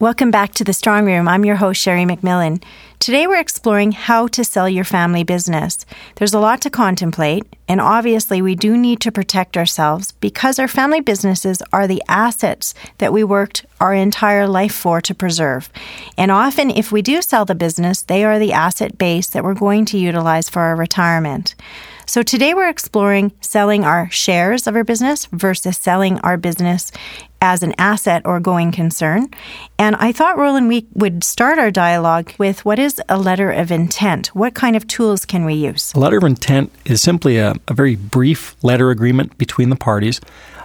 Welcome back to the Strong Room. I'm your host, Sherry MacMillan. Today we're exploring how to sell your family business. There's a lot to contemplate, and obviously we do need to protect ourselves because our family businesses are the assets that we worked our entire life for to preserve. And often, if we do sell the business, they are the asset base that we're going to utilize for our retirement. So today we're exploring selling our shares of our business versus selling our business as an asset or going concern. And I thought, Roland, we would start our dialogue with what is a letter of intent? What kind of tools can we use? A letter of intent is simply a, a very brief letter agreement between the parties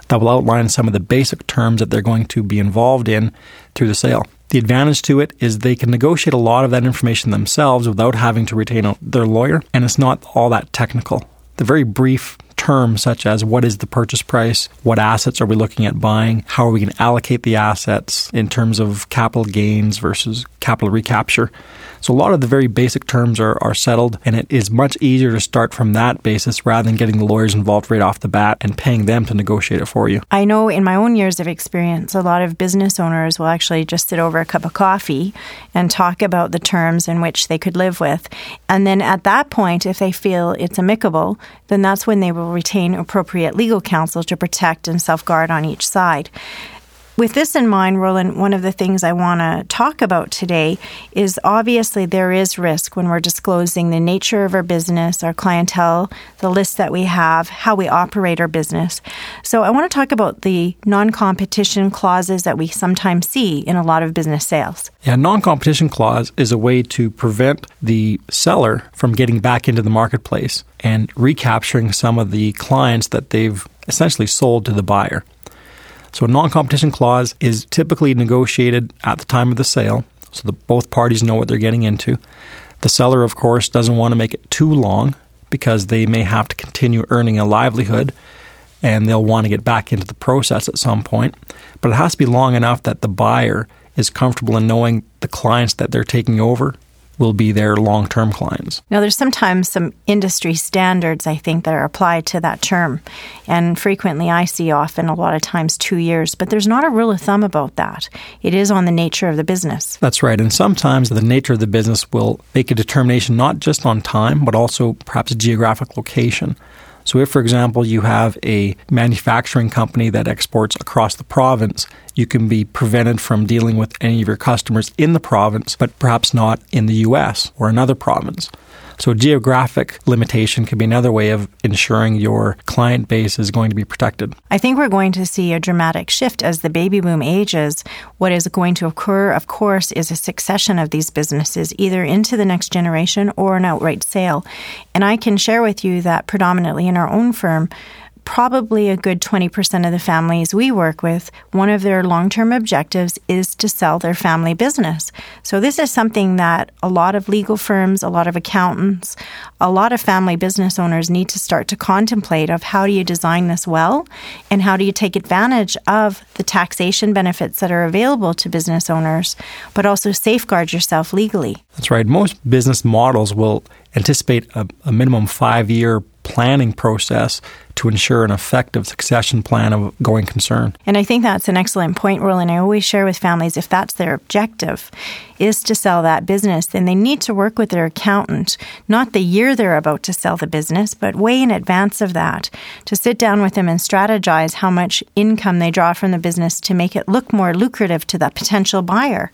that will outline some of the basic terms that they're going to be involved in through the sale. The advantage to it is they can negotiate a lot of that information themselves without having to retain their lawyer, and it's not all that technical the very brief terms such as what is the purchase price, what assets are we looking at buying, how are we going to allocate the assets in terms of capital gains versus capital recapture. So a lot of the very basic terms are, are settled, and it is much easier to start from that basis rather than getting the lawyers involved right off the bat and paying them to negotiate it for you. I know in my own years of experience, a lot of business owners will actually just sit over a cup of coffee and talk about the terms in which they could live with. And then at that point, if they feel it's amicable, then that's when they will retain appropriate legal counsel to protect and self-guard on each side. With this in mind, Roland, one of the things I want to talk about today is obviously there is risk when we're disclosing the nature of our business, our clientele, the list that we have, how we operate our business. So I want to talk about the non competition clauses that we sometimes see in a lot of business sales. Yeah, non competition clause is a way to prevent the seller from getting back into the marketplace and recapturing some of the clients that they've essentially sold to the buyer. So a non-competition clause is typically negotiated at the time of the sale, so that both parties know what they're getting into. The seller, of course, doesn't want to make it too long because they may have to continue earning a livelihood and they'll want to get back into the process at some point. But it has to be long enough that the buyer is comfortable in knowing the clients that they're taking over will be their long term clients. Now, there's sometimes some industry standards, I think, that are applied to that term. And frequently I see often, a lot of times, two years, but there's not a rule of thumb about that. It is on the nature of the business. That's right. And sometimes the nature of the business will make a determination not just on time, but also perhaps geographic location. So, if, for example, you have a manufacturing company that exports across the province, you can be prevented from dealing with any of your customers in the province, but perhaps not in the US or another province. So, geographic limitation can be another way of ensuring your client base is going to be protected. I think we're going to see a dramatic shift as the baby boom ages. What is going to occur, of course, is a succession of these businesses, either into the next generation or an outright sale. And I can share with you that predominantly in our own firm, probably a good 20% of the families we work with, one of their long term objectives is to sell their family business. So, this is something that a lot of legal firms, a lot of accountants, a lot of family business owners need to start to contemplate of how do you design this well and how do you take advantage of the taxation benefits that are available to business owners, but also safeguard yourself legally. That's right. Most business models will anticipate a, a minimum five year planning process to ensure an effective succession plan of going concern. And I think that's an excellent point, Roland. I always share with families if that's their objective is to sell that business, then they need to work with their accountant, not the year they're about to sell the business, but way in advance of that, to sit down with them and strategize how much income they draw from the business to make it look more lucrative to the potential buyer.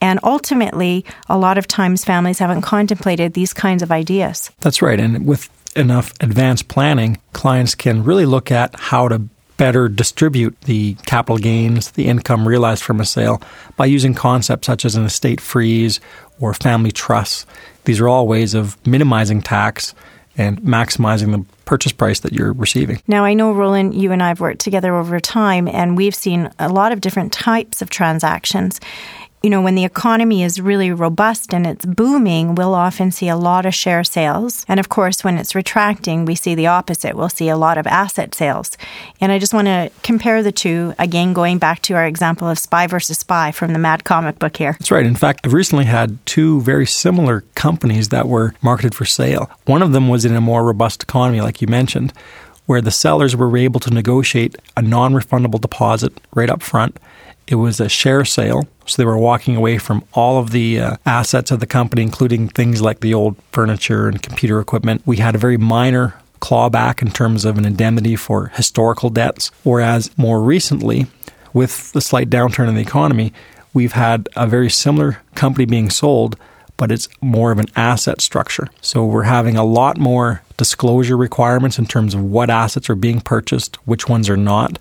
And ultimately, a lot of times families haven't contemplated these kinds of ideas. That's right. And with enough advanced planning, clients can really look at how to better distribute the capital gains, the income realized from a sale by using concepts such as an estate freeze or family trusts. These are all ways of minimizing tax and maximizing the purchase price that you're receiving. Now, I know, Roland, you and I have worked together over time, and we've seen a lot of different types of transactions you know, when the economy is really robust and it's booming, we'll often see a lot of share sales. And of course, when it's retracting, we see the opposite. We'll see a lot of asset sales. And I just want to compare the two, again, going back to our example of spy versus spy from the Mad comic book here. That's right. In fact, I've recently had two very similar companies that were marketed for sale. One of them was in a more robust economy, like you mentioned, where the sellers were able to negotiate a non refundable deposit right up front it was a share sale. So they were walking away from all of the uh, assets of the company, including things like the old furniture and computer equipment. We had a very minor clawback in terms of an indemnity for historical debts, whereas more recently, with the slight downturn in the economy, we've had a very similar company being sold, but it's more of an asset structure. So we're having a lot more disclosure requirements in terms of what assets are being purchased, which ones are not.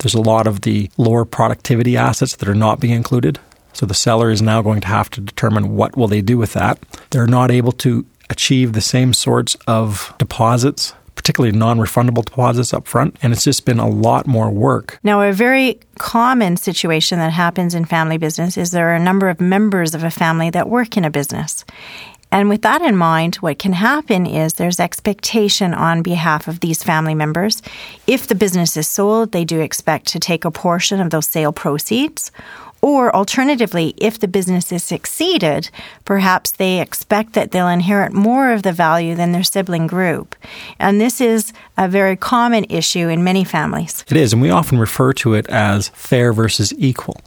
There's a lot of the lower productivity assets that are not being included. So the seller is now going to have to determine what will they do with that. They're not able to achieve the same sorts of deposits particularly non refundable deposits up front. And it's just been a lot more work. Now, a very common situation that happens in family business is there are a number of members of a family that work in a business. And with that in mind, what can happen is there's expectation on behalf of these family members. If the business is sold, they do expect to take a portion of those sale proceeds. Or alternatively, if the business is succeeded, perhaps they expect that they'll inherit more of the value than their sibling group. And this is a very common issue in many families. It is, and we often refer to it as fair versus equal.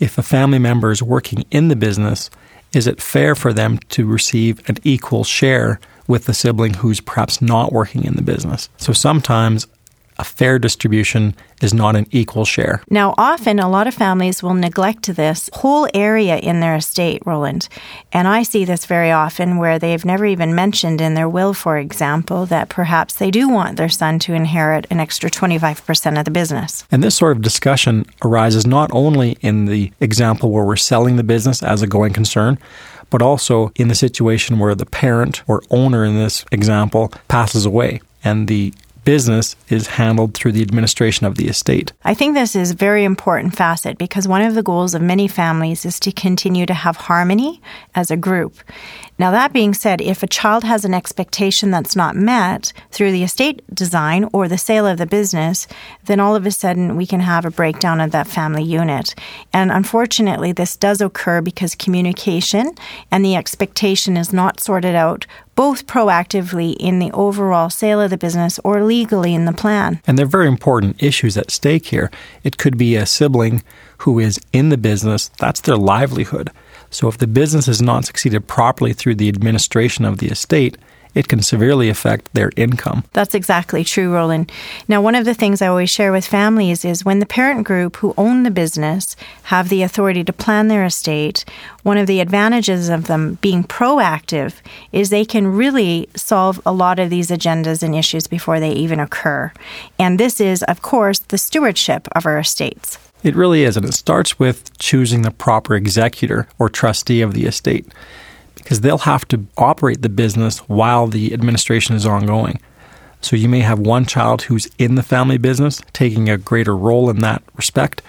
If a family member is working in the business, is it fair for them to receive an equal share with the sibling who's perhaps not working in the business? So sometimes a fair distribution is not an equal share. Now, often a lot of families will neglect this whole area in their estate, Roland. And I see this very often where they've never even mentioned in their will, for example, that perhaps they do want their son to inherit an extra 25% of the business. And this sort of discussion arises not only in the example where we're selling the business as a going concern, but also in the situation where the parent or owner in this example passes away and the business is handled through the administration of the estate. I think this is a very important facet because one of the goals of many families is to continue to have harmony as a group. Now, that being said, if a child has an expectation that's not met through the estate design or the sale of the business, then all of a sudden we can have a breakdown of that family unit. And unfortunately, this does occur because communication and the expectation is not sorted out both proactively in the overall sale of the business or legally in the plan. And they're very important issues at stake here. It could be a sibling who is in the business, that's their livelihood. So if the business has not succeeded properly through the administration of the estate, it can severely affect their income. That's exactly true, Roland. Now, one of the things I always share with families is when the parent group who own the business have the authority to plan their estate, one of the advantages of them being proactive is they can really solve a lot of these agendas and issues before they even occur. And this is, of course, the stewardship of our estates. It really is, and it starts with choosing the proper executor or trustee of the estate because they'll have to operate the business while the administration is ongoing. So you may have one child who's in the family business taking a greater role in that respect.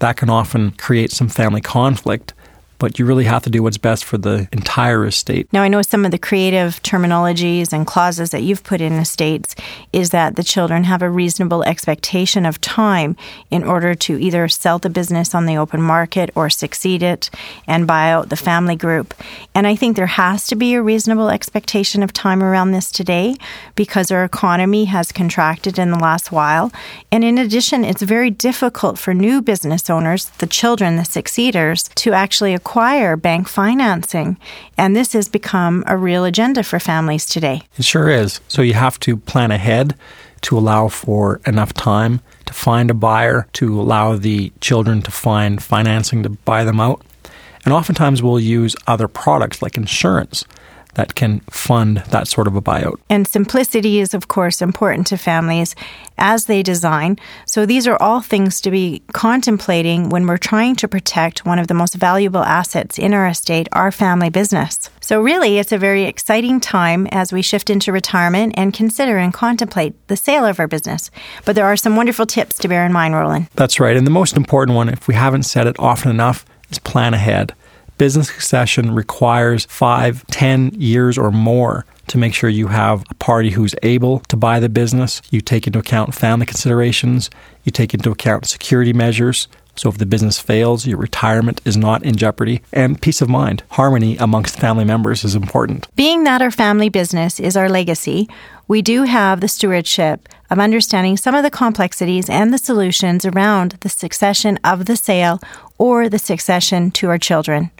That can often create some family conflict but you really have to do what's best for the entire estate. Now, I know some of the creative terminologies and clauses that you've put in estates is that the children have a reasonable expectation of time in order to either sell the business on the open market or succeed it and buy out the family group. And I think there has to be a reasonable expectation of time around this today because our economy has contracted in the last while. And in addition, it's very difficult for new business owners, the children, the succeeders, to actually acquire bank financing. And this has become a real agenda for families today. It sure is. So you have to plan ahead to allow for enough time to find a buyer, to allow the children to find financing to buy them out. And oftentimes we'll use other products like insurance that can fund that sort of a buyout. And simplicity is, of course, important to families as they design. So these are all things to be contemplating when we're trying to protect one of the most valuable assets in our estate, our family business. So, really, it's a very exciting time as we shift into retirement and consider and contemplate the sale of our business. But there are some wonderful tips to bear in mind, Roland. That's right. And the most important one, if we haven't said it often enough, is plan ahead business succession requires five, ten years or more to make sure you have a party who's able to buy the business. You take into account family considerations, you take into account security measures, So if the business fails, your retirement is not in jeopardy, and peace of mind, harmony amongst family members is important. Being that our family business is our legacy, we do have the stewardship of understanding some of the complexities and the solutions around the succession of the sale or the succession to our children.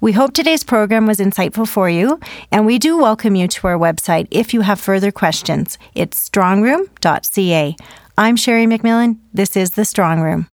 We hope today's program was insightful for you, and we do welcome you to our website if you have further questions. It's strongroom.ca. I'm Sherry MacMillan. This is The Strong Room.